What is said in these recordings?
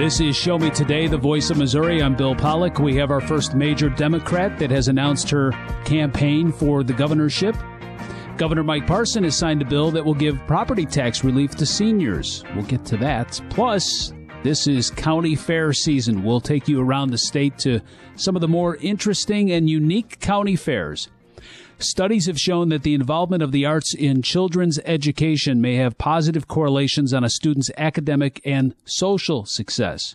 This is Show Me Today, the voice of Missouri. I'm Bill Pollock. We have our first major Democrat that has announced her campaign for the governorship. Governor Mike Parson has signed a bill that will give property tax relief to seniors. We'll get to that. Plus, this is county fair season. We'll take you around the state to some of the more interesting and unique county fairs. Studies have shown that the involvement of the arts in children's education may have positive correlations on a student's academic and social success.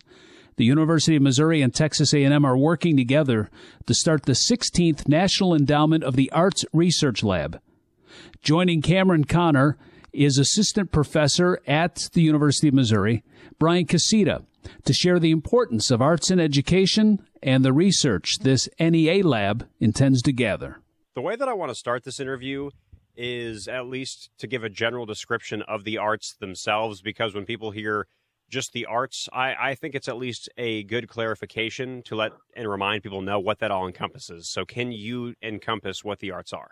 The University of Missouri and Texas A&M are working together to start the 16th National Endowment of the Arts Research Lab. Joining Cameron Connor is assistant professor at the University of Missouri, Brian Kisida, to share the importance of arts in education and the research this NEA lab intends to gather. The way that I want to start this interview is at least to give a general description of the arts themselves, because when people hear just the arts, I, I think it's at least a good clarification to let and remind people know what that all encompasses. So, can you encompass what the arts are?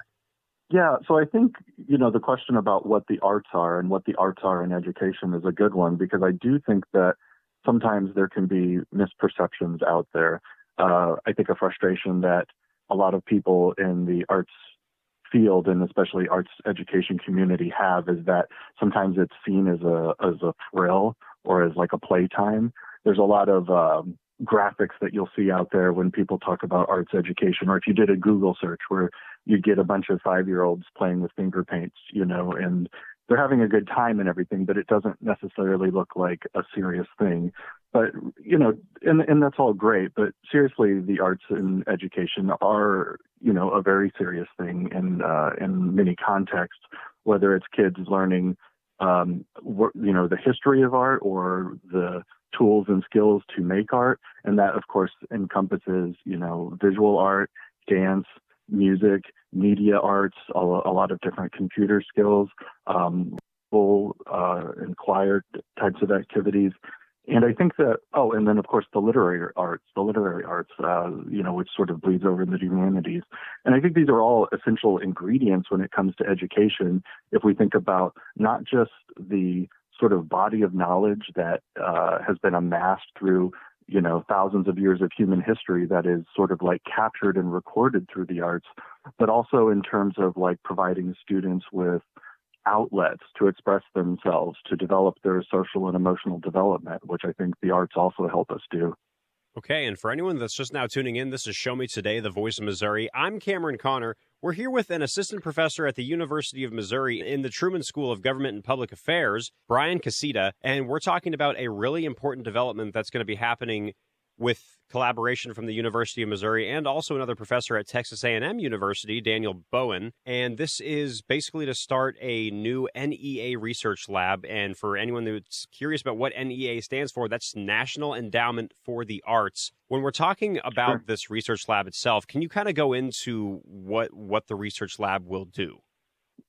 Yeah, so I think, you know, the question about what the arts are and what the arts are in education is a good one because I do think that sometimes there can be misperceptions out there. Uh, I think a frustration that a lot of people in the arts field and especially arts education community have is that sometimes it's seen as a as a thrill or as like a playtime. There's a lot of um, graphics that you'll see out there when people talk about arts education, or if you did a Google search where you get a bunch of five year olds playing with finger paints, you know, and they're having a good time and everything, but it doesn't necessarily look like a serious thing. But you know, and and that's all great. But seriously, the arts and education are you know a very serious thing in uh, in many contexts. Whether it's kids learning, um, you know, the history of art or the tools and skills to make art, and that of course encompasses you know visual art, dance, music, media arts, a, a lot of different computer skills, um, uh, and choir types of activities. And I think that, oh, and then of course the literary arts, the literary arts, uh, you know, which sort of bleeds over into the humanities. And I think these are all essential ingredients when it comes to education. If we think about not just the sort of body of knowledge that uh, has been amassed through you know thousands of years of human history that is sort of like captured and recorded through the arts but also in terms of like providing students with outlets to express themselves to develop their social and emotional development which i think the arts also help us do Okay, and for anyone that's just now tuning in, this is Show Me Today, the voice of Missouri. I'm Cameron Connor. We're here with an assistant professor at the University of Missouri in the Truman School of Government and Public Affairs, Brian Kisida, and we're talking about a really important development that's going to be happening with collaboration from the University of Missouri and also another professor at Texas A&M University, Daniel Bowen. And this is basically to start a new NEA research lab. And for anyone that's curious about what NEA stands for, that's National Endowment for the Arts. When we're talking about sure. this research lab itself, can you kind of go into what what the research lab will do?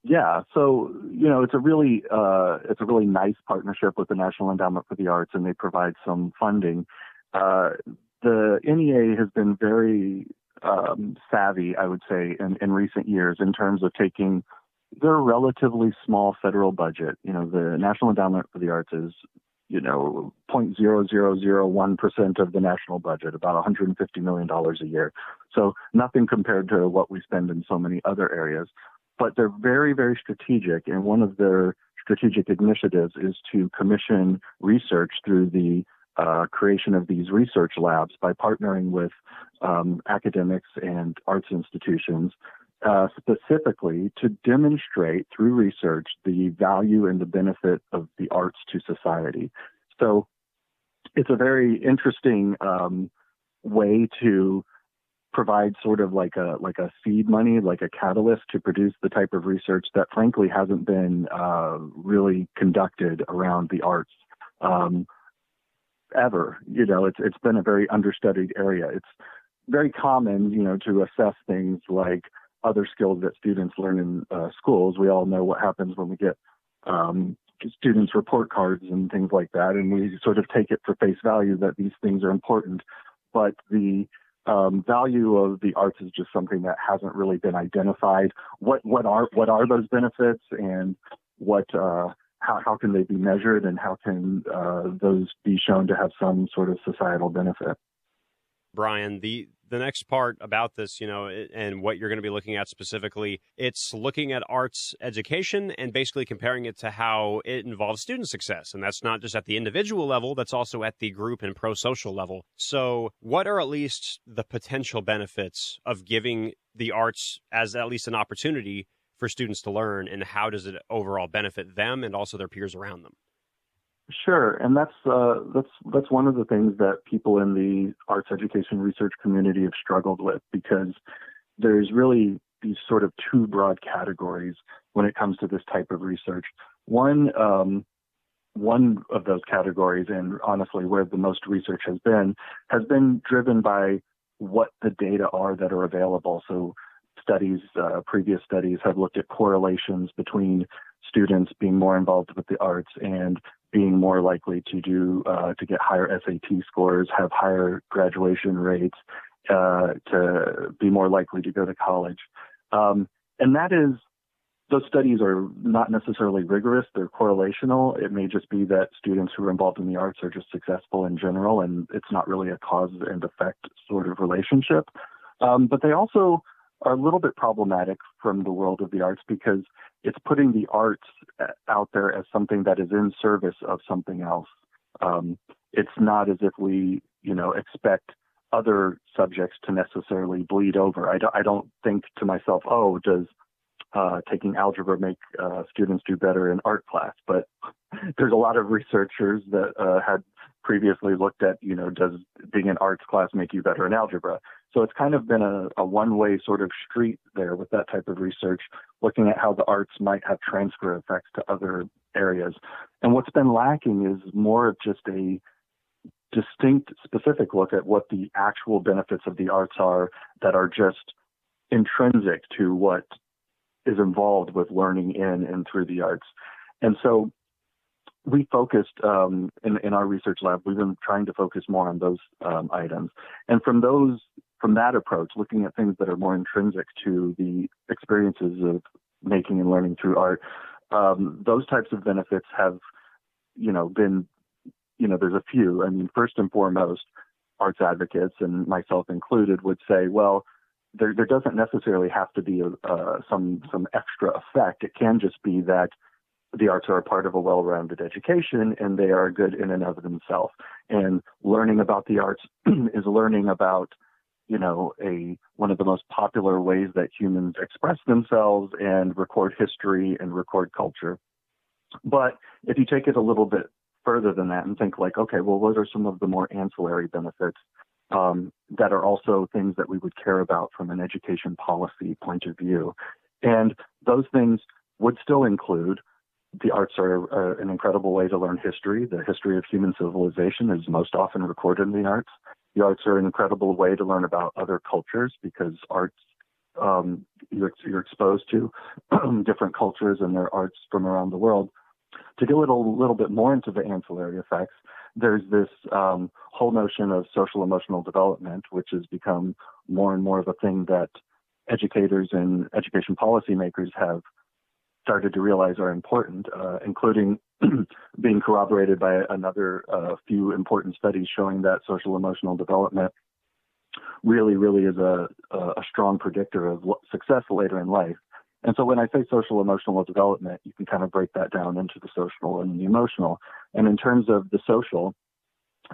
Yeah, so you know it's a really uh, it's a really nice partnership with the National Endowment for the Arts, and they provide some funding uh, the NEA has been very um, savvy, I would say, in, in recent years in terms of taking their relatively small federal budget. You know, the National Endowment for the Arts is, you know, 0.0001% of the national budget, about $150 million a year. So nothing compared to what we spend in so many other areas. But they're very, very strategic, and one of their strategic initiatives is to commission research through the uh, creation of these research labs by partnering with um, academics and arts institutions uh, specifically to demonstrate through research the value and the benefit of the arts to society. So it's a very interesting um, way to provide sort of like a like a seed money, like a catalyst to produce the type of research that frankly hasn't been uh, really conducted around the arts. Um, ever. You know, it's it's been a very understudied area. It's very common, you know, to assess things like other skills that students learn in uh, schools. We all know what happens when we get um, students' report cards and things like that, and we sort of take it for face value that these things are important. But the um, value of the arts is just something that hasn't really been identified. What what are what are those benefits and what uh, how, how can they be measured and how can uh, those be shown to have some sort of societal benefit? Brian, the the next part about this, you know, and what you're going to be looking at specifically, it's looking at arts education and basically comparing it to how it involves student success. And that's not just at the individual level, that's also at the group and pro social level. So, what are at least the potential benefits of giving the arts as at least an opportunity for students to learn, and how does it overall benefit them and also their peers around them? Sure, and that's uh, that's that's one of the things that people in the arts education research community have struggled with because there's really these sort of two broad categories when it comes to this type of research. One um, one of those categories, and honestly, where the most research has been, has been driven by what the data are that are available. So studies, uh, previous studies have looked at correlations between students being more involved with the arts and being more likely to do uh, to get higher SAT scores, have higher graduation rates, uh, to be more likely to go to college. Um, and that is those studies are not necessarily rigorous, they're correlational. It may just be that students who are involved in the arts are just successful in general, and it's not really a cause and effect sort of relationship. Um, but they also are a little bit problematic from the world of the arts because it's putting the arts uh, out there as something that is in service of something else. Um, it's not as if we, you know, expect other subjects to necessarily bleed over. I don't, I don't think to myself, oh, does uh, taking algebra make uh, students do better in art class? But there's a lot of researchers that uh, had previously looked at, you know, does being in arts class make you better in algebra? So it's kind of been a, a one way sort of street there with that type of research, looking at how the arts might have transfer effects to other areas. And what's been lacking is more of just a distinct, specific look at what the actual benefits of the arts are that are just intrinsic to what is involved with learning in and through the arts. And so we focused um, in, in our research lab, we've been trying to focus more on those um, items. And from those from that approach, looking at things that are more intrinsic to the experiences of making and learning through art, um, those types of benefits have, you know, been, you know, there's a few. I mean, first and foremost, arts advocates and myself included would say, well, there, there doesn't necessarily have to be a, uh, some some extra effect. It can just be that the arts are a part of a well-rounded education and they are good in and of themselves. And learning about the arts is learning about you know, a one of the most popular ways that humans express themselves and record history and record culture. But if you take it a little bit further than that and think like, okay, well, what are some of the more ancillary benefits um, that are also things that we would care about from an education policy point of view? And those things would still include the arts are uh, an incredible way to learn history. The history of human civilization is most often recorded in the arts. The arts are an incredible way to learn about other cultures because arts um, you're, you're, exposed to different cultures and their arts from around the world. To go a little, little bit more into the ancillary effects, there's this um, whole notion of social emotional development, which has become more and more of a thing that educators and education policymakers have started to realize are important, uh, including being corroborated by another uh, few important studies showing that social emotional development really, really is a, a strong predictor of success later in life. And so when I say social emotional development, you can kind of break that down into the social and the emotional. And in terms of the social,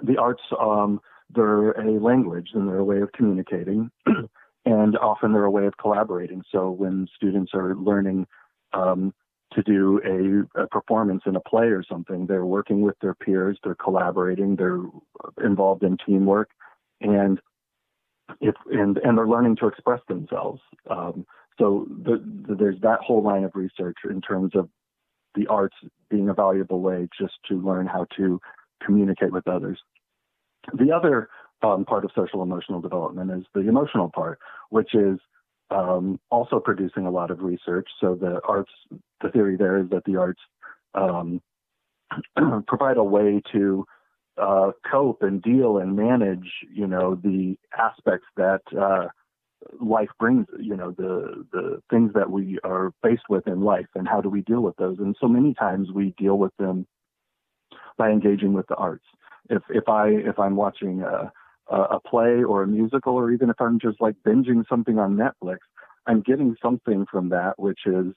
the arts, um, they're a language and they're a way of communicating. and often they're a way of collaborating. So when students are learning um, to do a, a, performance in a play or something. They're working with their peers, they're collaborating, they're involved in teamwork, and and and they're learning to express themselves. Um, so the, the, there's that whole line of research in terms of the arts being a valuable way just to learn how to communicate with others. The other um, part of social emotional development is the emotional part, which is um, also producing a lot of research. So the arts, the theory there is that the arts um, provide a way to uh, cope and deal and manage, you know, the aspects that uh, life brings, you know, the the things that we are faced with in life, and how do we deal with those? And so many times we deal with them by engaging with the arts. If if I if I'm watching a a play or a musical, or even if I'm just like binging something on Netflix, I'm getting something from that, which is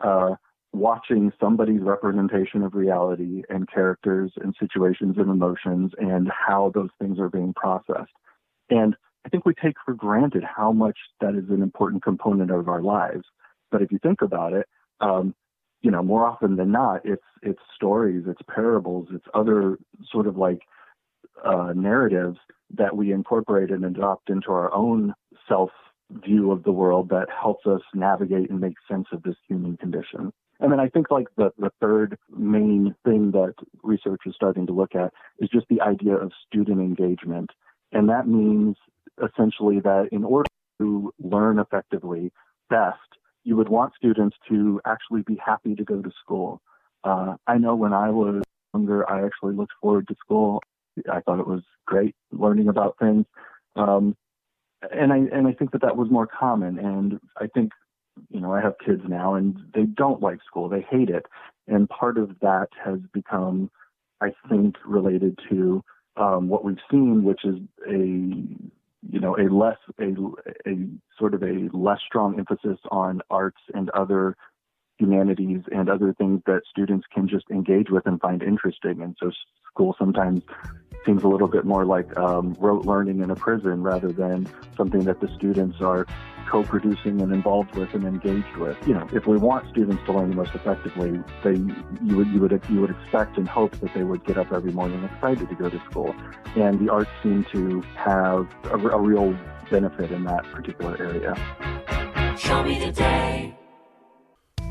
uh, watching somebody's representation of reality and characters and situations and emotions and how those things are being processed. And I think we take for granted how much that is an important component of our lives. But if you think about it, um, you know, more often than not, it's it's stories, it's parables, it's other sort of like uh, narratives that we incorporate and adopt into our own self view of the world that helps us navigate and make sense of this human condition. And then I think like the, the third main thing that research is starting to look at is just the idea of student engagement. And that means essentially that in order to learn effectively best, you would want students to actually be happy to go to school. Uh, I know when I was younger, I actually looked forward to school. I thought it was great learning about things. Um, and I and I think that that was more common. And I think, you know, I have kids now, and they don't like school; they hate it. And part of that has become, I think, related to um, what we've seen, which is a you know a less a a sort of a less strong emphasis on arts and other humanities and other things that students can just engage with and find interesting. And so school sometimes seems a little bit more like um, rote learning in a prison rather than something that the students are co-producing and involved with and engaged with. You know, if we want students to learn the most effectively, they you would you would you would expect and hope that they would get up every morning excited to go to school. And the arts seem to have a, a real benefit in that particular area. Show me the day.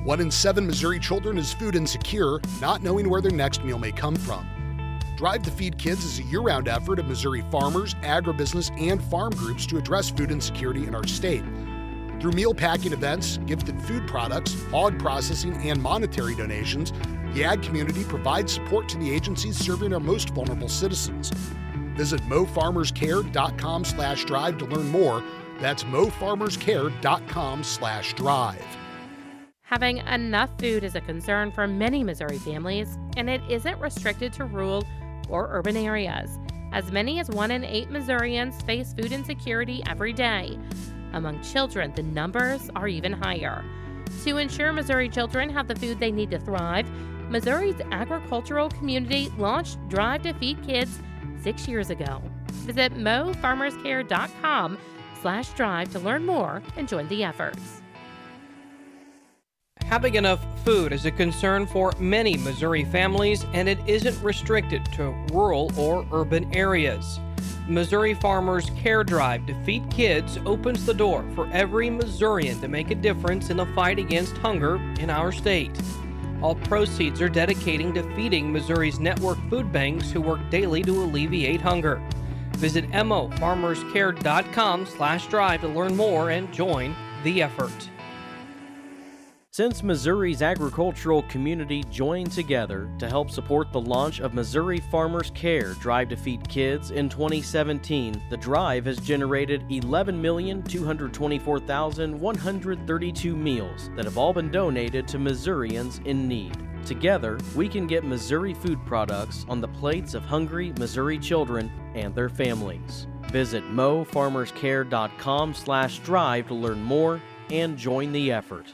One in seven Missouri children is food insecure, not knowing where their next meal may come from. Drive to Feed Kids is a year round effort of Missouri farmers, agribusiness, and farm groups to address food insecurity in our state. Through meal packing events, gifted food products, hog processing, and monetary donations, the ag community provides support to the agencies serving our most vulnerable citizens. Visit mofarmerscare.com slash drive to learn more. That's mofarmerscare.com slash drive. Having enough food is a concern for many Missouri families, and it isn't restricted to rural or urban areas. As many as one in eight Missourians face food insecurity every day. Among children, the numbers are even higher. To ensure Missouri children have the food they need to thrive, Missouri's agricultural community launched Drive to Feed Kids six years ago. Visit mofarmerscare.com slash drive to learn more and join the efforts. Having enough food is a concern for many Missouri families, and it isn't restricted to rural or urban areas. Missouri Farmers Care Drive to Feed Kids opens the door for every Missourian to make a difference in the fight against hunger in our state. All proceeds are dedicating to feeding Missouri's network food banks who work daily to alleviate hunger. Visit mofarmerscare.com slash drive to learn more and join the effort. Since Missouri's agricultural community joined together to help support the launch of Missouri Farmers Care Drive to Feed Kids in 2017, the drive has generated 11,224,132 meals that have all been donated to Missourians in need. Together, we can get Missouri food products on the plates of hungry Missouri children and their families. Visit mofarmerscare.com/drive to learn more and join the effort.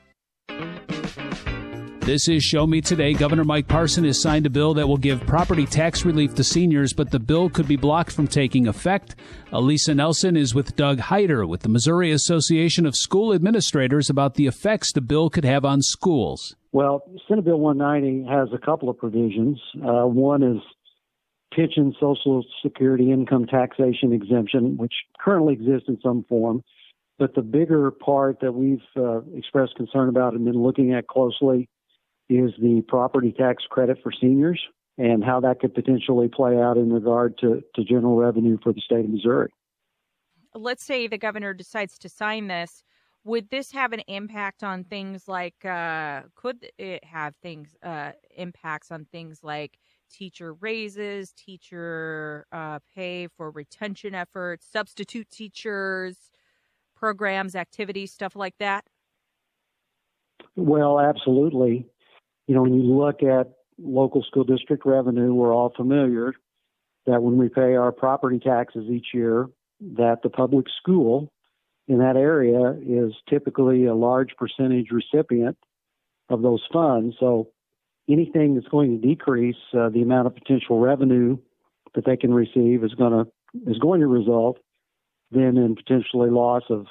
This is Show Me Today. Governor Mike Parson has signed a bill that will give property tax relief to seniors, but the bill could be blocked from taking effect. Alisa Nelson is with Doug Hayter with the Missouri Association of School Administrators about the effects the bill could have on schools. Well, Senate Bill 190 has a couple of provisions. Uh, one is pension, Social Security, income taxation exemption, which currently exists in some form. But the bigger part that we've uh, expressed concern about and been looking at closely is the property tax credit for seniors and how that could potentially play out in regard to, to general revenue for the state of Missouri. Let's say the governor decides to sign this. Would this have an impact on things like, uh, could it have things, uh, impacts on things like teacher raises, teacher uh, pay for retention efforts, substitute teachers, programs, activities, stuff like that? Well, absolutely you know, when you look at local school district revenue, we're all familiar that when we pay our property taxes each year, that the public school in that area is typically a large percentage recipient of those funds. So anything that's going to decrease uh, the amount of potential revenue that they can receive is going to is going to result then in potentially loss of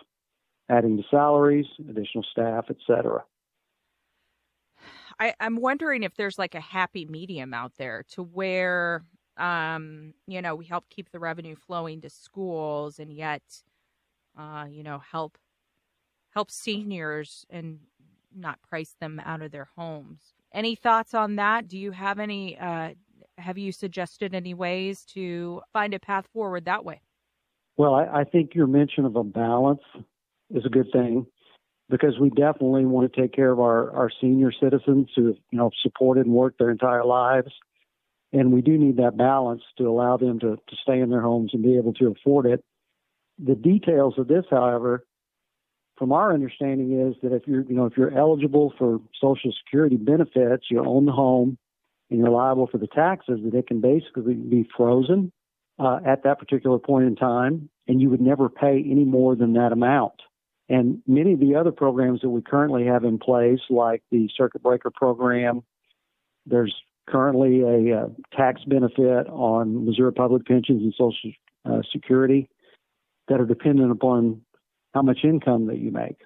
adding to salaries, additional staff, et cetera. I, I'm wondering if there's like a happy medium out there to where um, you know, we help keep the revenue flowing to schools and yet uh, you know, help help seniors and not price them out of their homes. Any thoughts on that? Do you have any uh, have you suggested any ways to find a path forward that way? Well, I, I think your mention of a balance is a good thing because we definitely want to take care of our, our senior citizens who have, you know, supported and worked their entire lives. And we do need that balance to allow them to, to stay in their homes and be able to afford it. The details of this, however, from our understanding is that if you're, you know, if you're eligible for Social Security benefits, you own the home and you're liable for the taxes, that it can basically be frozen uh, at that particular point in time, and you would never pay any more than that amount. And many of the other programs that we currently have in place, like the circuit breaker program, there's currently a, uh, tax benefit on Missouri public pensions and Social uh, Security that are dependent upon how much income that you make.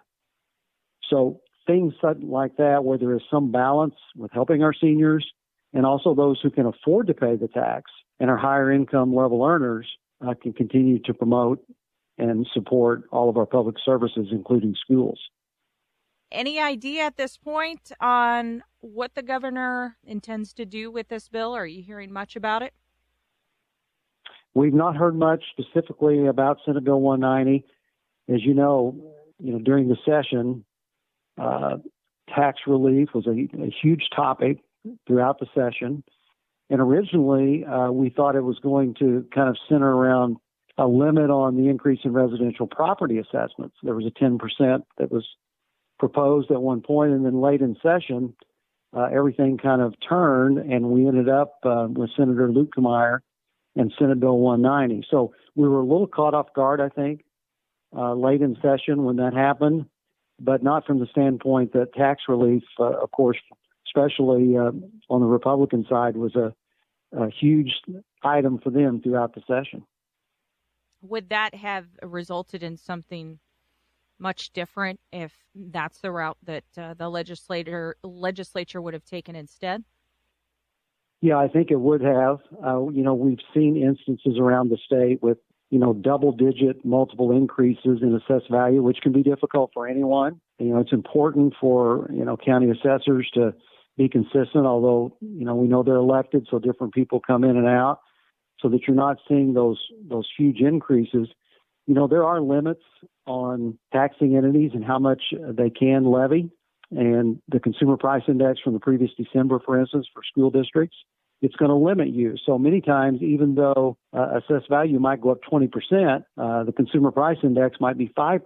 So things like that, where there is some balance with helping our seniors and also those who can afford to pay the tax and are higher income level earners, uh, can continue to promote and support all of our public services, including schools. Any idea at this point on what the governor intends to do with this bill? Are you hearing much about it? We've not heard much specifically about Senate Bill 190. As you know, you know during the session, uh, tax relief was a, a, huge topic throughout the session. And originally, uh, we thought it was going to kind of center around a limit on the increase in residential property assessments. There was a 10% that was proposed at one point, and then late in session, uh, everything kind of turned, and we ended up uh, with Senator Luke Luetkemeyer and Senate Bill 190. So we were a little caught off guard, I think, uh, late in session when that happened, but not from the standpoint that tax relief, uh, of course, especially uh, on the Republican side, was a, a huge item for them throughout the session would that have resulted in something much different if that's the route that uh, the legislator legislature would have taken instead? Yeah, I think it would have. Uh, you know, we've seen instances around the state with you know double-digit multiple increases in assessed value, which can be difficult for anyone. You know, it's important for you know county assessors to be consistent. Although you know we know they're elected, so different people come in and out so that you're not seeing those those huge increases. You know, there are limits on taxing entities and how much they can levy. and the consumer price index from the previous December, for instance, for school districts, it's going to limit you. So many times, even though uh, assessed value might go up 20%, uh, the consumer price index might be 5%.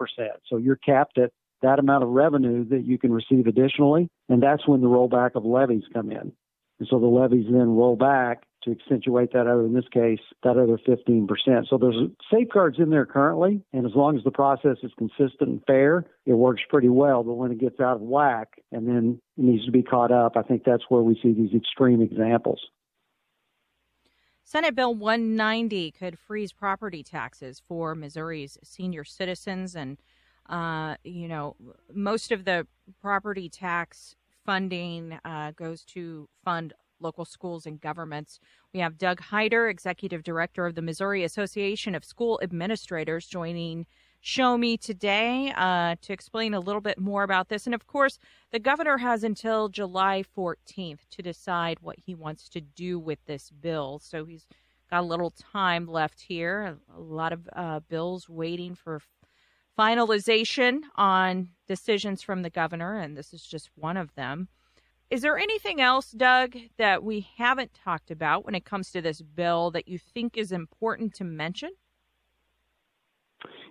So you're capped at that amount of revenue that you can receive additionally, and that's when the rollback of levies come in. And so the levies then roll back to accentuate that other, in this case, that other 15%. So there's safeguards in there currently, and as long as the process is consistent and fair, it works pretty well. But when it gets out of whack and then needs to be caught up, I think that's where we see these extreme examples. Senate Bill 190 could freeze property taxes for Missouri's senior citizens. And, uh, you know, most of the property tax funding uh, goes to fund local schools and governments. We have Doug Hayter, Executive Director of the Missouri Association of School Administrators, joining Show Me today uh, to explain a little bit more about this. And of course, the governor has until July 14th to decide what he wants to do with this bill. So he's got a little time left here. A, lot of uh, bills waiting for finalization on decisions from the governor, and this is just one of them. Is there anything else, Doug, that we haven't talked about when it comes to this bill that you think is important to mention?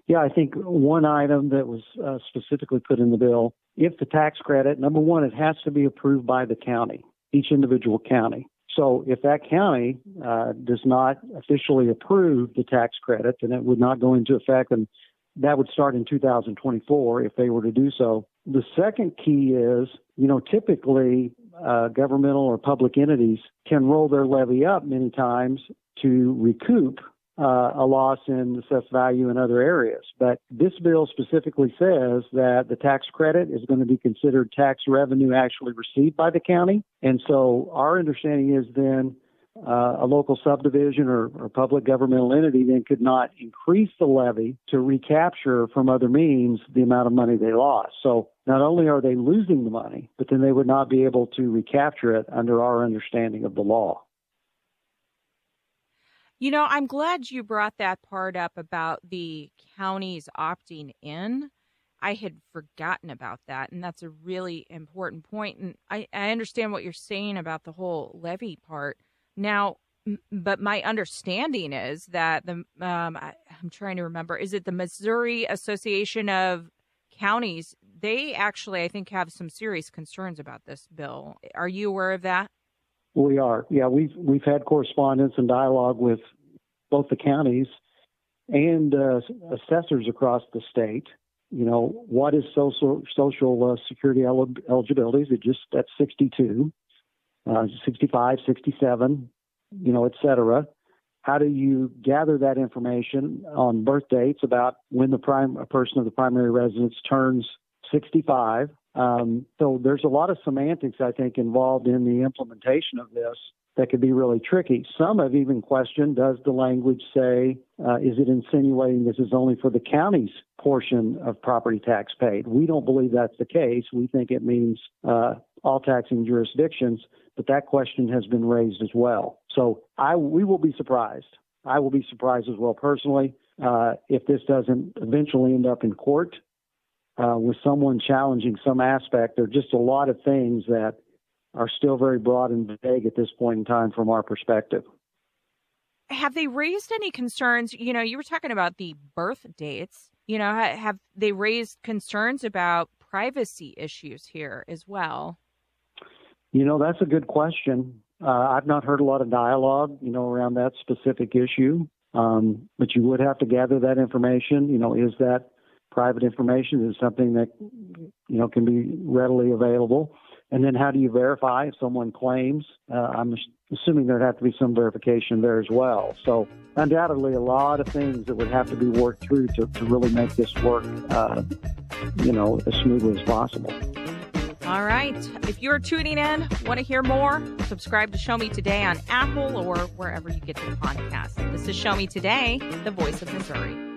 Yeah, I think one item that was uh, specifically put in the bill if the tax credit, number one, it has to be approved by the county, each individual county. So if that county uh, does not officially approve the tax credit, then it would not go into effect, and that would start in 2024 if they were to do so. The second key is, you know, typically uh, governmental or public entities can roll their levy up many times to recoup uh, a loss in assessed value in other areas. But this bill specifically says that the tax credit is going to be considered tax revenue actually received by the county. And so our understanding is then uh, a local subdivision or, or, public governmental entity then could not increase the levy to recapture from other means the amount of money they lost. So not only are they losing the money, but then they would not be able to recapture it under our understanding of the law. You know, I'm glad you brought that part up about the counties opting in. I had forgotten about that, and that's a really important point. And I, I understand what you're saying about the whole levy part. Now, but my understanding is that the um, I, I'm trying to remember. Is it the Missouri Association of Counties? They actually, I think, have some serious concerns about this bill. Are you aware of that? We are. Yeah, we've we've had correspondence and dialogue with both the counties and uh, assessors across the state. You know, what is social social uh, security eligibility? Is it just at 62, uh, 65, 67, you know, et cetera? How do you gather that information on birth dates about when the prime a person of the primary residence turns 65? Um, so there's a lot of semantics, I think, involved in the implementation of this that could be really tricky. Some have even questioned does the language say, uh, is it insinuating this is only for the county's portion of property tax paid? We don't believe that's the case. We think it means uh, all taxing jurisdictions, but that question has been raised as well. So I, we will be surprised. I will be surprised as well personally uh, if this doesn't eventually end up in court uh, with someone challenging some aspect. There are just a lot of things that are still very broad and vague at this point in time from our perspective. Have they raised any concerns? You know, you were talking about the birth dates. You know, have they raised concerns about privacy issues here as well? You know, that's a good question. Uh, I've not heard a lot of dialogue, you know, around that specific issue. Um, but you would have to gather that information. You know, is that private information? Is something that you know can be readily available? And then how do you verify if someone claims? Uh, I'm assuming there'd have to be some verification there as well. So undoubtedly a lot of things that would have to be worked through to, to really make this work, uh, you know, as smoothly as possible. All right. If you're tuning in, want to hear more, subscribe to Show Me Today on Apple or wherever you get your podcasts. This is Show Me Today, the voice of Missouri.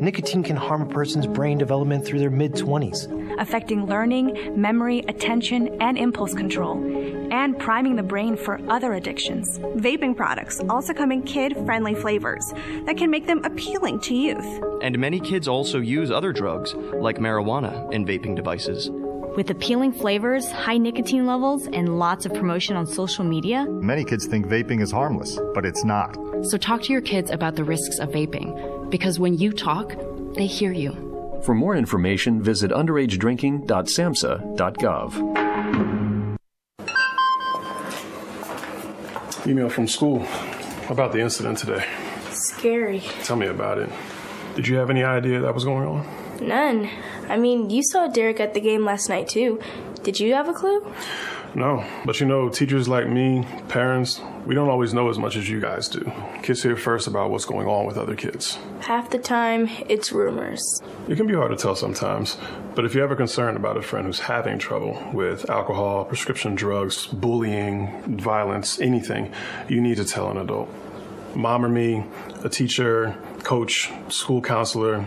Nicotine can harm a person's brain development through their mid 20s, affecting learning, memory, attention, and impulse control, and priming the brain for other addictions. Vaping products also come in kid friendly flavors that can make them appealing to youth. And many kids also use other drugs, like marijuana, in vaping devices. With appealing flavors, high nicotine levels, and lots of promotion on social media, many kids think vaping is harmless, but it's not. So talk to your kids about the risks of vaping, because when you talk, they hear you. For more information, visit underagedrinking.samhsa.gov. Email from school about the incident today. Scary. Tell me about it. Did you have any idea that was going on? None. I mean, you saw Derek at the game last night, too. Did you have a clue? No, but you know, teachers like me, parents, we don't always know as much as you guys do. Kids hear first about what's going on with other kids. Half the time, it's rumors. It can be hard to tell sometimes, but if you have a concern about a friend who's having trouble with alcohol, prescription drugs, bullying, violence, anything, you need to tell an adult. Mom or me, a teacher, coach, school counselor,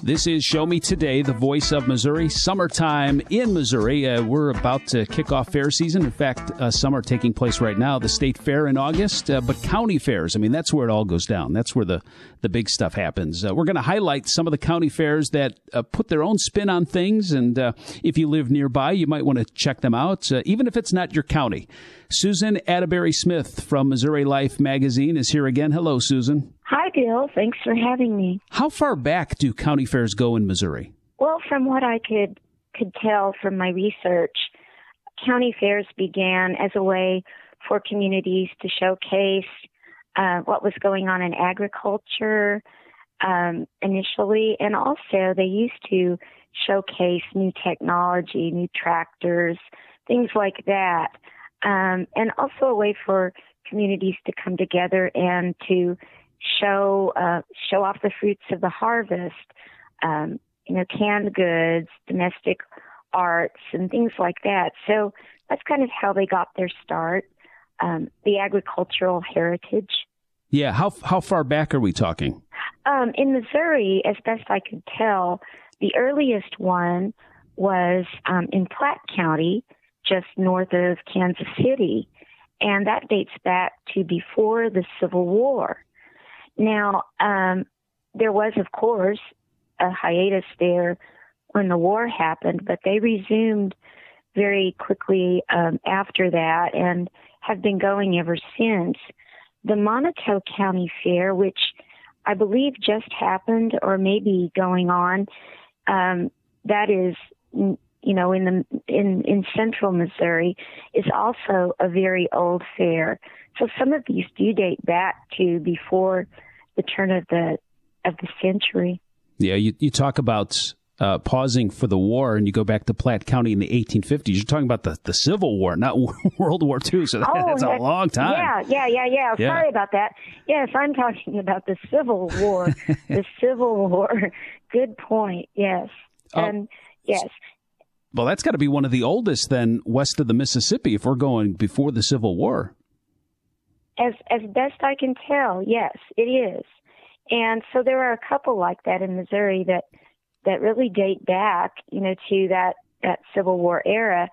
This is Show Me Today, the voice of Missouri. Summertime in Missouri. Uh, we're about to kick off fair season. In fact, uh, summer taking place right now. The state fair in August, uh, but county fairs. I mean, that's where it all goes down. That's where the, the big stuff happens. Uh, we're going to highlight some of the county fairs that uh, put their own spin on things. And uh, if you live nearby, you might want to check them out, even if it's not your county. Susan Atterbury Smith from Missouri Life magazine is here again. Hello, Susan. Hi, Bill. Thanks for having me. How far back do county fairs go in Missouri? Well, from what I could could tell from my research, county fairs began as a way for communities to showcase uh, what was going on in agriculture um, initially, and also they used to showcase new technology, new tractors, things like that um, and also a way for communities to come together and to show uh, show off the fruits of the harvest. Um, you know, canned goods, domestic arts, and things like that. So that's kind of how they got their start. Um, the agricultural heritage. Yeah, how how far back are we talking? Um, in Missouri, as best I could tell, the earliest one was um, in Platte County, just north of Kansas City, and that dates back to before the Civil War. Now, um, there was, of course, a hiatus there when the war happened, but they resumed very quickly um, after that and have been going ever since. The Moniteau County Fair, which I believe just happened or maybe going on, um, that is, you know, in the in in central Missouri, is also a very old fair. So some of these do date back to before the turn of the of the century. Yeah, you you talk about uh, pausing for the war, and you go back to Platte County in the 1850s. You're talking about the, the Civil War, not World War II. So that, oh, that's a long time. Yeah, yeah, yeah, yeah, yeah. Sorry about that. Yes, I'm talking about the Civil War. the Civil War. Good point. Yes, oh, and yes. Well, that's got to be one of the oldest then west of the Mississippi if we're going before the Civil War. As as best I can tell, yes, it is. And so there are a couple like that in Missouri that that really date back, you know, to that that Civil War era.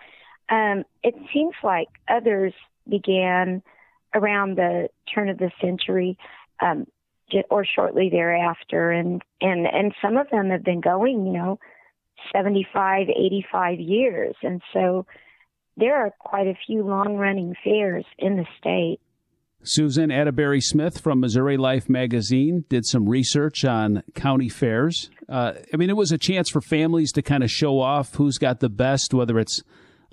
Um, it seems like others began around the turn of the century, um, or shortly thereafter, and and and some of them have been going, you know, 75, 85 years, and so there are quite a few long running fairs in the state. Susan Atterbury Smith from Missouri Life magazine did some research on county fairs. Uh, I mean, it was a chance for families to kind of show off who's got the best, whether it's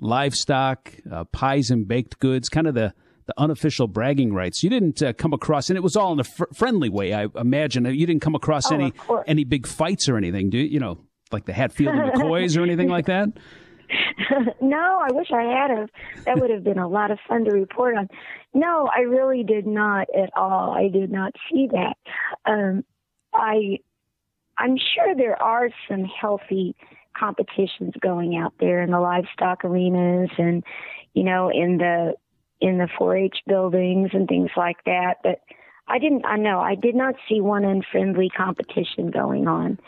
livestock, uh, pies and baked goods, kind of the, the unofficial bragging rights. You didn't uh, come across, and it was all in a fr- friendly way, I imagine. You didn't come across oh, any any big fights or anything, do you? You know, like the Hatfield and McCoys or anything like that? no, I wish I had have. That would have been a lot of fun to report on. No, I really did not at all. I did not see that. Um, I, I'm sure there are some healthy competitions going out there in the livestock arenas and, you know, in the in the 4-H buildings and things like that. But I didn't. I know I did not see one unfriendly competition going on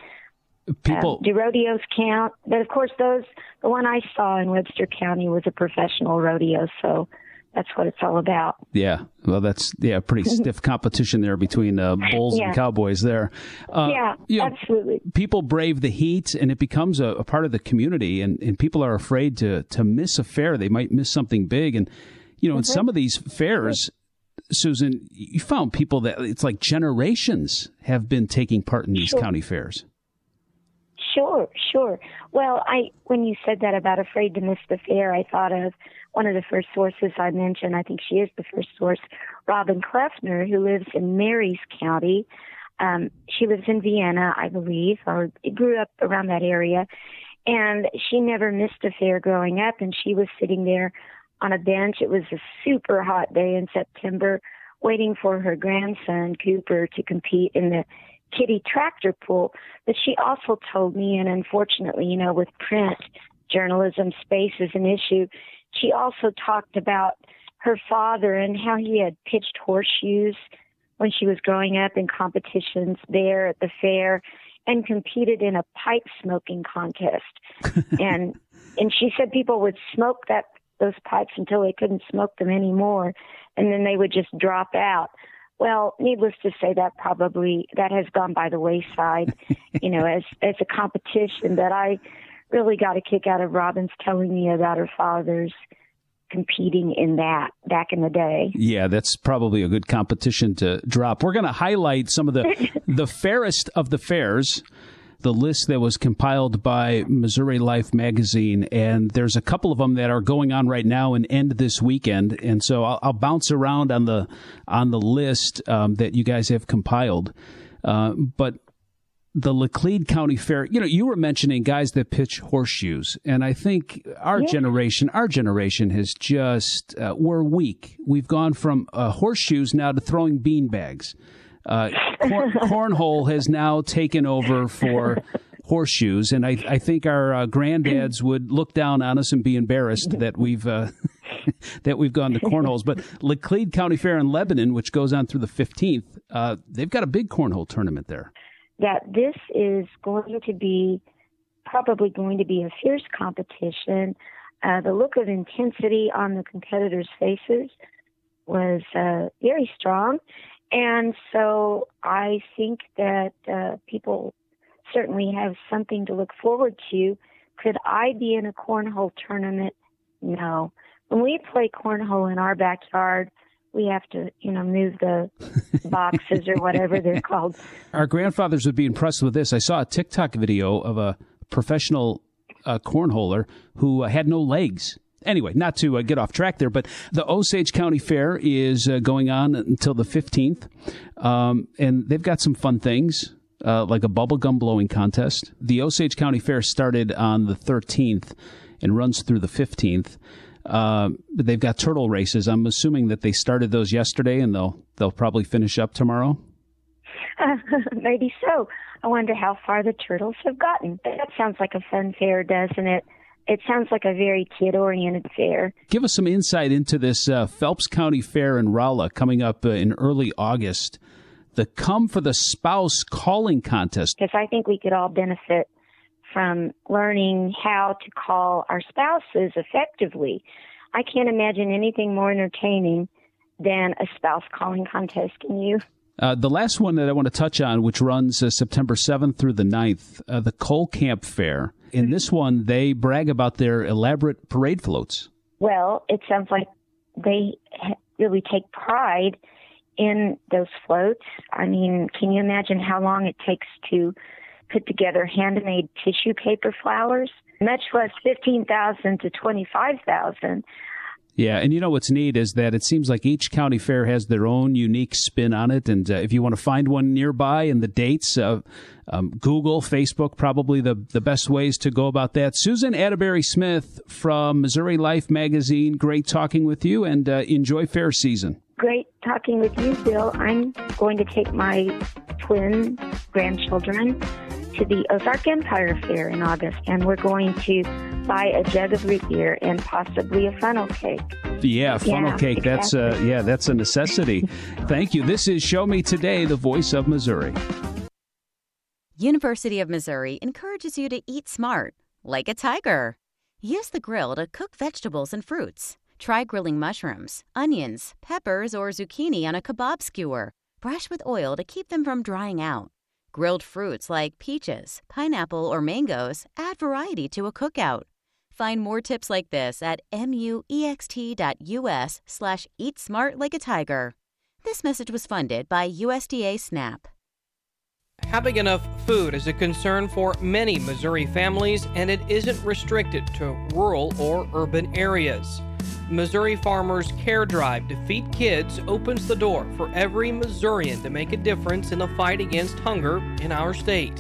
people um, do rodeos count but of course those the one i saw in webster county was a professional rodeo so that's what it's all about yeah well that's yeah pretty stiff competition there between uh, bulls yeah. and cowboys there uh, yeah you know, absolutely people brave the heat and it becomes a, a, part of the community and, and people are afraid to to miss a fair they might miss something big and you know mm-hmm. in some of these fairs susan you found people that it's like generations have been taking part in these sure. county fairs Sure, sure. Well, I when you said that about afraid to miss the fair, I thought of one of the first sources I mentioned. I think she is the first source, Robin Kleffner, who lives in Maries County. Um, she lives in Vienna, I believe, or grew up around that area, and she never missed a fair growing up. And she was sitting there on a bench. It was a super hot day in September, waiting for her grandson Cooper to compete in the Kitty tractor pull. But she also told me, and unfortunately, you know, with print journalism, space is an issue. She also talked about her father and how he had pitched horseshoes when she was growing up in competitions there at the fair and competed in a pipe smoking contest. and and she said people would smoke that those pipes until they couldn't smoke them anymore and then they would just drop out. Well, needless to say, that probably that has gone by the wayside, you know, as as a competition. That I really got a kick out of Robin's telling me about her father's competing in that back in the day. Yeah, that's probably a good competition to drop. We're going to highlight some of the the fairest of the fairs the list that was compiled by Missouri Life magazine, and there's a couple of them that are going on right now and end this weekend. And so I'll, I'll bounce around on the on the list um, that you guys have compiled. Uh, but the Laclede County Fair, you know, you were mentioning guys that pitch horseshoes, and I think our yeah. generation, our generation has just uh, we're weak. We've gone from uh, horseshoes now to throwing bean bags. Uh, cor- cornhole has now taken over for horseshoes, and I, I think our uh, granddads would look down on us and be embarrassed that we've uh, that we've gone to cornholes. But Laclede County Fair in Lebanon, which goes on through the fifteenth, uh, they've got a big cornhole tournament there. That this is going to be probably going to be a fierce competition. Uh, the look of intensity on the competitors' faces was uh, very strong. And so I think that uh, people certainly have something to look forward to. Could I be in a cornhole tournament? No. When we play cornhole in our backyard, we have to, you know, move the boxes or whatever they're called. Our grandfathers would be impressed with this. I saw a TikTok video of a professional uh, cornholer who uh, had no legs. Anyway, not to uh, get off track there, but the Osage County Fair is uh, going on until the 15th, um, and they've got some fun things. Uh, like a bubblegum blowing contest. The Osage County Fair started on the 13th and runs through the 15th. Uh, they've got turtle races. I'm assuming that they started those yesterday, and they'll they'll probably finish up tomorrow. Uh, maybe so. I wonder how far the turtles have gotten. That sounds like a fun fair, doesn't it? It sounds like a very kid oriented fair. Give us some insight into this uh, Phelps County Fair in Rolla coming up uh, in early August. The Come for the Spouse calling contest. Because I think we could all benefit from learning how to call our spouses effectively. I can't imagine anything more entertaining than a spouse calling contest. Can you? Uh, the last one that I want to touch on, which runs uh, September 7th through the 9th, uh, the Cole Camp Fair. In this one, they brag about their elaborate parade floats. Well, it sounds like they really take pride in those floats. I mean, can you imagine how long it takes to put together handmade tissue paper flowers? Much less 15,000 to 25,000. Yeah, and you know what's neat is that it seems like each county fair has their own unique spin on it. And uh, if you want to find one nearby and the dates, uh, um, Google, Facebook, probably the, the best ways to go about that. Susan Atterbury Smith from Missouri Life Magazine, great talking with you and uh, enjoy fair season. Great talking with you, Bill. I'm going to take my twin grandchildren to the Ozark Empire Fair in August, and we're going to buy a jug of root beer and possibly a funnel cake. Yeah, funnel Yeah, cake. That's uh, yeah, that's a necessity. Thank you. This is Show Me Today, the voice of Missouri. University of Missouri encourages you to eat smart, like a tiger. Use the grill to cook vegetables and fruits. Try grilling mushrooms, onions, peppers, or zucchini on a kebab skewer. Brush with oil to keep them from drying out. Grilled fruits like peaches, pineapple, or mangoes add variety to a cookout. Find more tips like this at muext.us slash eat smart like a tiger. This message was funded by USDA SNAP. Having enough food is a concern for many Missouri families, and it isn't restricted to rural or urban areas. Missouri Farmers Care Drive to Feed Kids opens the door for every Missourian to make a difference in the fight against hunger in our state.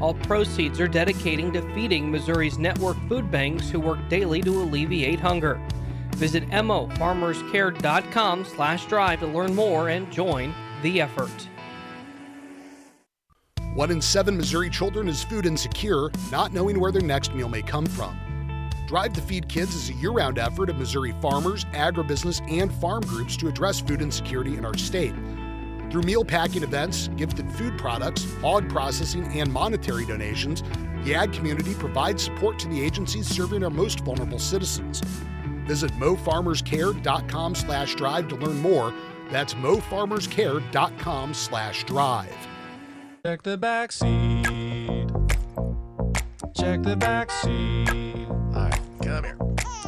All proceeds are dedicating to feeding Missouri's network food banks who work daily to alleviate hunger. Visit mofarmerscare.com slash drive to learn more and join the effort. One in seven Missouri children is food insecure, not knowing where their next meal may come from. Drive to Feed Kids is a year round effort of Missouri farmers, agribusiness, and farm groups to address food insecurity in our state. Through meal packing events, gifted food products, hog processing, and monetary donations, the ag community provides support to the agencies serving our most vulnerable citizens. Visit mofarmerscare.com slash drive to learn more. That's mofarmerscare.com slash drive. Check the back seat. Check the back seat.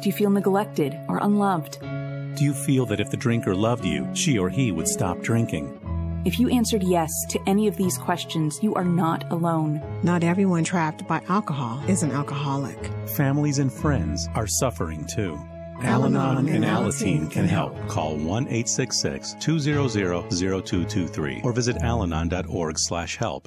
Do you feel neglected or unloved? Do you feel that if the drinker loved you, she or he would stop drinking? If you answered yes to any of these questions, you are not alone. Not everyone trapped by alcohol is an alcoholic. Families and friends are suffering too. Al Anon and and Alateen can can help. help. Call 1-866-200-0223 or visit alanon.org slash help.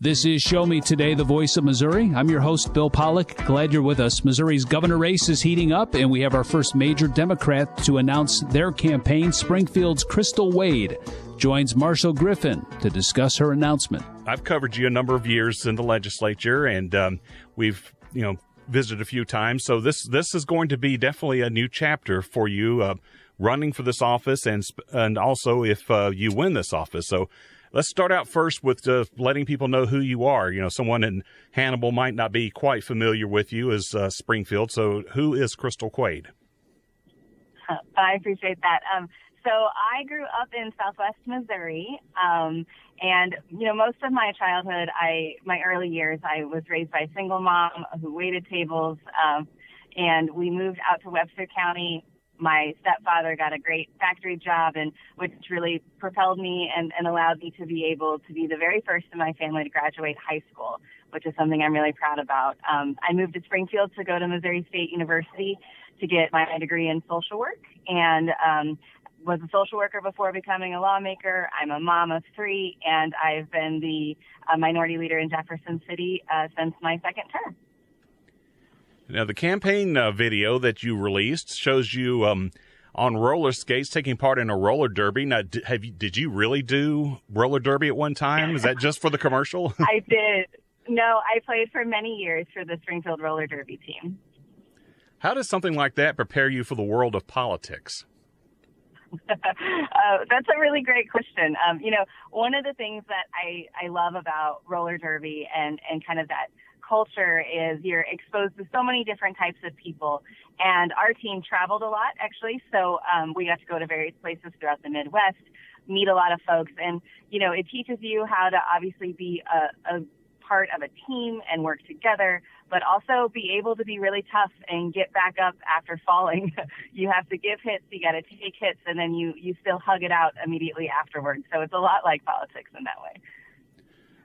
This is Show Me Today, the voice of Missouri. I'm your host, Bill Pollock. Glad you're with us. Missouri's governor race is heating up, and we have our first major Democrat to announce their campaign. Springfield's Crystal Quade joins Marshall Griffin to discuss her announcement. I've covered you a number of years in the legislature, and um, we've you know visited a few times. So this this is going to be definitely a new chapter for you, uh, running for this office, and and also if uh, you win this office. So let's start out first with uh, letting people know who you are. You know, someone in Hannibal might not be quite familiar with you as uh, Springfield. So who is Crystal Quade? I appreciate that. Um, so I grew up in Southwest Missouri, um, and you know, most of my childhood, I my early years, I was raised by a single mom who waited tables, um, and we moved out to Webster County. My stepfather got a great factory job, and which really propelled me and, and allowed me to be able to be the very first in my family to graduate high school, which is something I'm really proud about. Um, I moved to Springfield to go to Missouri State University to get my degree in social work, and um, was a social worker before becoming a lawmaker. I'm a mom of three, and I've been the uh, minority leader in Jefferson City uh, since my second term. Now, the campaign uh, video that you released shows you um, on roller skates taking part in a roller derby. Now, did, have you, did you really do roller derby at one time? Is that just for the commercial? I did. No, I played for many years for the Springfield roller derby team. How does something like that prepare you for the world of politics? uh, that's a really great question. Um, you know, one of the things that I, I love about roller derby and, and kind of that culture is you're exposed to so many different types of people. And our team traveled a lot, actually. So um, we got to go to various places throughout the Midwest, meet a lot of folks. And, you know, it teaches you how to obviously be a, a part of a team and work together, but also be able to be really tough and get back up after falling. you have to give hits, you got to take hits, and then you, you still hug it out immediately afterwards. So it's a lot like politics in that way.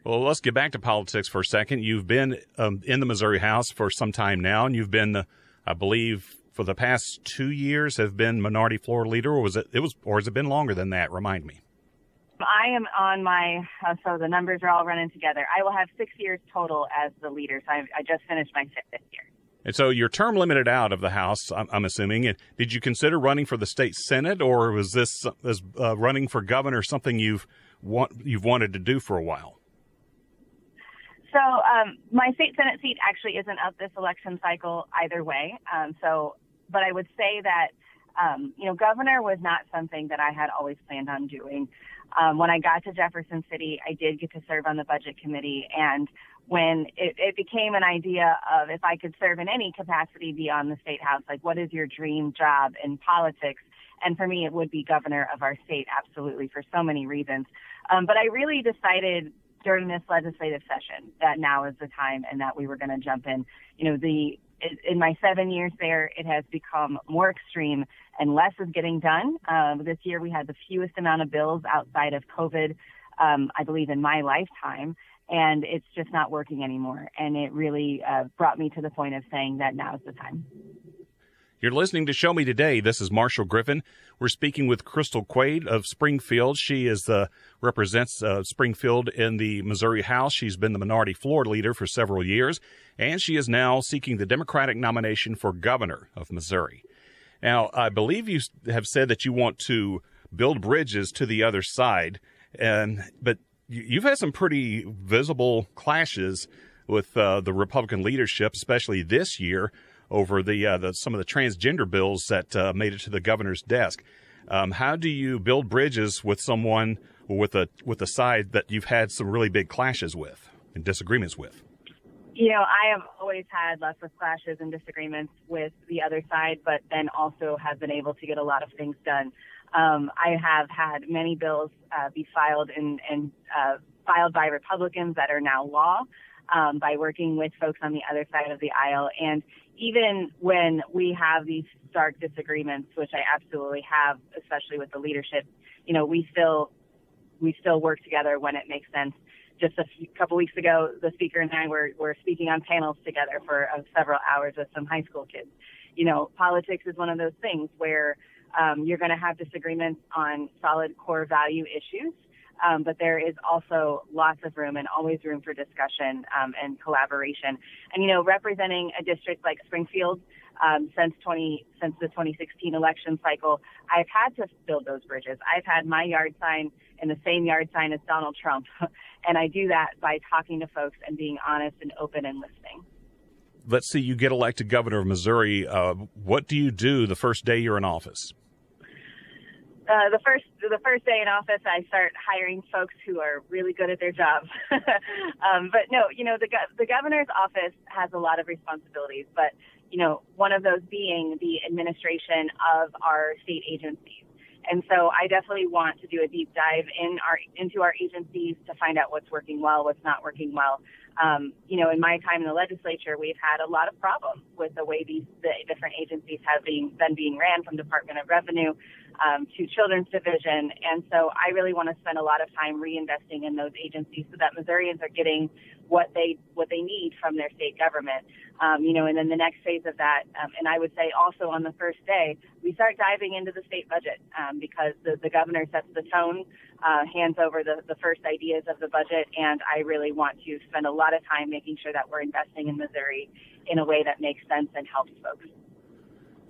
Well, let's get back to politics for a second. You've been um, in the Missouri House for some time now, and you've been, uh, I believe, for the past two years, have been minority floor leader, or was it? It was, or has it been longer than that? Remind me. I am on my, uh, so the numbers are all running together. I will have six years total as the leader. So I, I just finished my fifth year. And so your term limited out of the House, I'm, I'm assuming. And did you consider running for the state Senate, or was this as uh, running for governor something you've want, you've wanted to do for a while? So um, my state senate seat actually isn't up this election cycle either way. Um, so, but I would say that um, you know governor was not something that I had always planned on doing. Um, when I got to Jefferson City, I did get to serve on the budget committee, and when it, it became an idea of if I could serve in any capacity beyond the state house, like what is your dream job in politics? And for me, it would be governor of our state, absolutely, for so many reasons. Um, but I really decided during this legislative session that now is the time and that we were going to jump in. You know, the in my seven years there, it has become more extreme and less is getting done. Um, this year we had the fewest amount of bills outside of COVID, um, I believe, in my lifetime. And it's just not working anymore. And it really uh, brought me to the point of saying that now is the time. You're listening to Show Me Today. This is Marshall Griffin. We're speaking with Crystal Quade of Springfield. She is the represents uh, Springfield in the Missouri House. She's been the minority floor leader for several years, and she is now seeking the Democratic nomination for governor of Missouri. Now, I believe you have said that you want to build bridges to the other side, and but you've had some pretty visible clashes with uh, the Republican leadership, especially this year over the, uh, the some of the transgender bills that uh, made it to the governor's desk. Um, how do you build bridges with someone with a with a side that you've had some really big clashes with and disagreements with? You know, I have always had lots of clashes and disagreements with the other side, but then also have been able to get a lot of things done. Um, I have had many bills uh, be filed and, and uh, filed by Republicans that are now law um, by working with folks on the other side of the aisle. And even when we have these stark disagreements, which I absolutely have, especially with the leadership, you know, we still we still work together when it makes sense. Just a couple weeks ago, the speaker and I were, were speaking on panels together for uh, several hours with some high school kids. You know, politics is one of those things where um, you're going to have disagreements on solid core value issues, um, but there is also lots of room and always room for discussion um, and collaboration. And you know, representing a district like Springfield um, since 20 since the 2016 election cycle, I've had to build those bridges. I've had my yard sign in the same yard sign as Donald Trump, and I do that by talking to folks and being honest and open and listening. Let's see, you get elected governor of Missouri. Uh, what do you do the first day you're in office? Uh, the first the first day in office, I start hiring folks who are really good at their job. um, but no, you know the the governor's office has a lot of responsibilities, but you know one of those being the administration of our state agencies. And so I definitely want to do a deep dive in our into our agencies to find out what's working well, what's not working well. Um, you know, in my time in the legislature, we've had a lot of problems with the way these the different agencies have been been being ran from Department of Revenue um, to Children's Division. And so I really want to spend a lot of time reinvesting in those agencies so that Missourians are getting what they what they need from their state government. Um, you know, and then the next phase of that, um, and I would say also on the first day, we start diving into the state budget um, because the, the governor sets the tone, uh, hands over the, the first ideas of the budget, and I really want to spend a lot of time making sure that we're investing in Missouri in a way that makes sense and helps folks.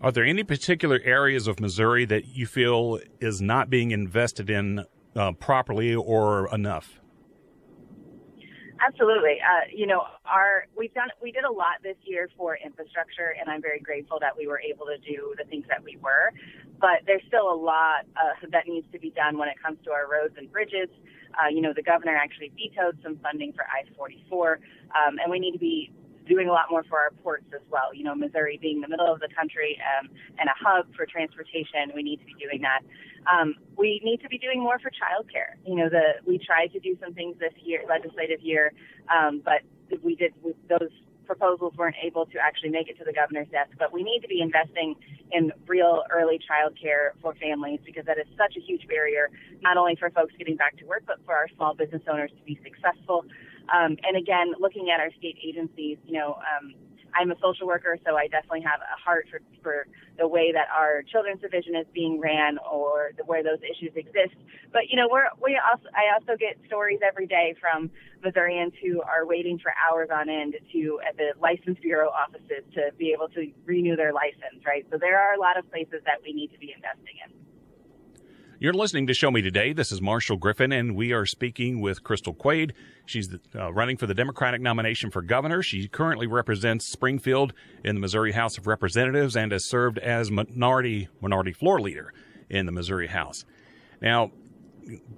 Are there any particular areas of Missouri that you feel is not being invested in uh, properly or enough? Absolutely. Uh, you know, our we've done we did a lot this year for infrastructure, and I'm very grateful that we were able to do the things that we were. But there's still a lot uh, that needs to be done when it comes to our roads and bridges. Uh, you know, the governor actually vetoed some funding for I-44, um, and we need to be doing a lot more for our ports as well. You know, Missouri being the middle of the country um, and a hub for transportation, we need to be doing that. Um, we need to be doing more for childcare. You know, the we tried to do some things this year, legislative year, um, but we did we, those proposals weren't able to actually make it to the governor's desk. But we need to be investing in real early child care for families because that is such a huge barrier, not only for folks getting back to work, but for our small business owners to be successful. Um, and again, looking at our state agencies, you know, um, I'm a social worker, so I definitely have a heart for, for the way that our children's division is being ran or the, where those issues exist. But you know, we're we also I also get stories every day from Missourians who are waiting for hours on end to at the license bureau offices to be able to renew their license, right? So there are a lot of places that we need to be investing in. You're listening to Show Me Today. This is Marshall Griffin, and we are speaking with Crystal Quade. She's uh, running for the Democratic nomination for governor. She currently represents Springfield in the Missouri House of Representatives and has served as minority minority floor leader in the Missouri House. Now,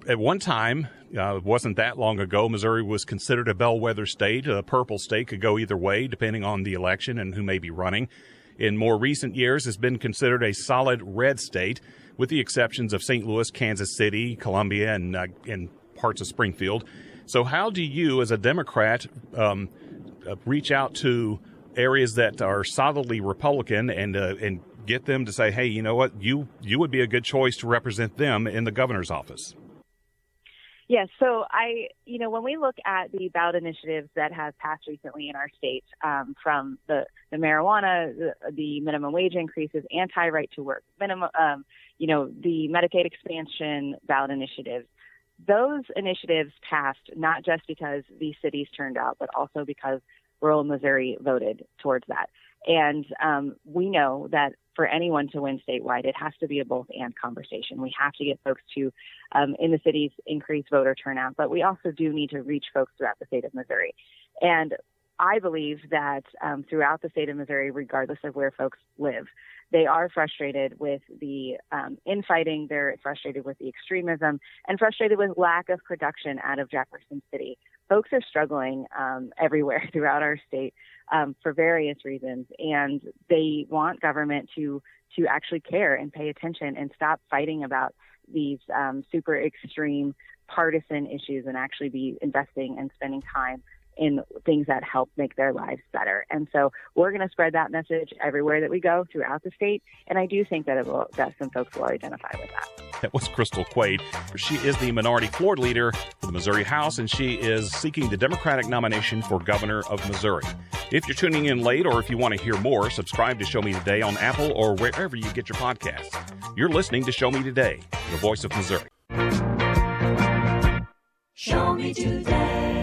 at one time, uh, it wasn't that long ago, Missouri was considered a bellwether state. A purple state could go either way, depending on the election and who may be running. In more recent years, has been considered a solid red state with the exceptions of St. Louis, Kansas City, Columbia, and, uh, and parts of Springfield. So, how do you, as a Democrat, um, uh, reach out to areas that are solidly Republican and uh, and get them to say, "Hey, you know what? You you would be a good choice to represent them in the governor's office." Yes. So I, you know, when we look at the ballot initiatives that have passed recently in our state, um, from the, the marijuana, the, the, minimum wage increases, anti-right to work, minimum, um, you know, the Medicaid expansion ballot initiatives, those initiatives passed not just because these cities turned out, but also because rural Missouri voted towards that. And um, we know that for anyone to win statewide, it has to be a both and conversation. We have to get folks to, um, in the cities, increase voter turnout, but we also do need to reach folks throughout the state of Missouri. And I believe that um, throughout the state of Missouri, regardless of where folks live, they are frustrated with the um, infighting, they're frustrated with the extremism, and frustrated with lack of production out of Jefferson City. Folks are struggling um, everywhere throughout our state um, for various reasons, and they want government to to actually care and pay attention and stop fighting about these um, super extreme partisan issues and actually be investing and spending time in things that help make their lives better. And so we're going to spread that message everywhere that we go throughout the state. And I do think that it will, that some folks will identify with that. That was Crystal Quade. She is the minority floor leader for the Missouri House, and she is seeking the Democratic nomination for governor of Missouri. If you're tuning in late or if you want to hear more, subscribe to Show Me Today on Apple or wherever you get your podcasts. You're listening to Show Me Today, the voice of Missouri. Show me today.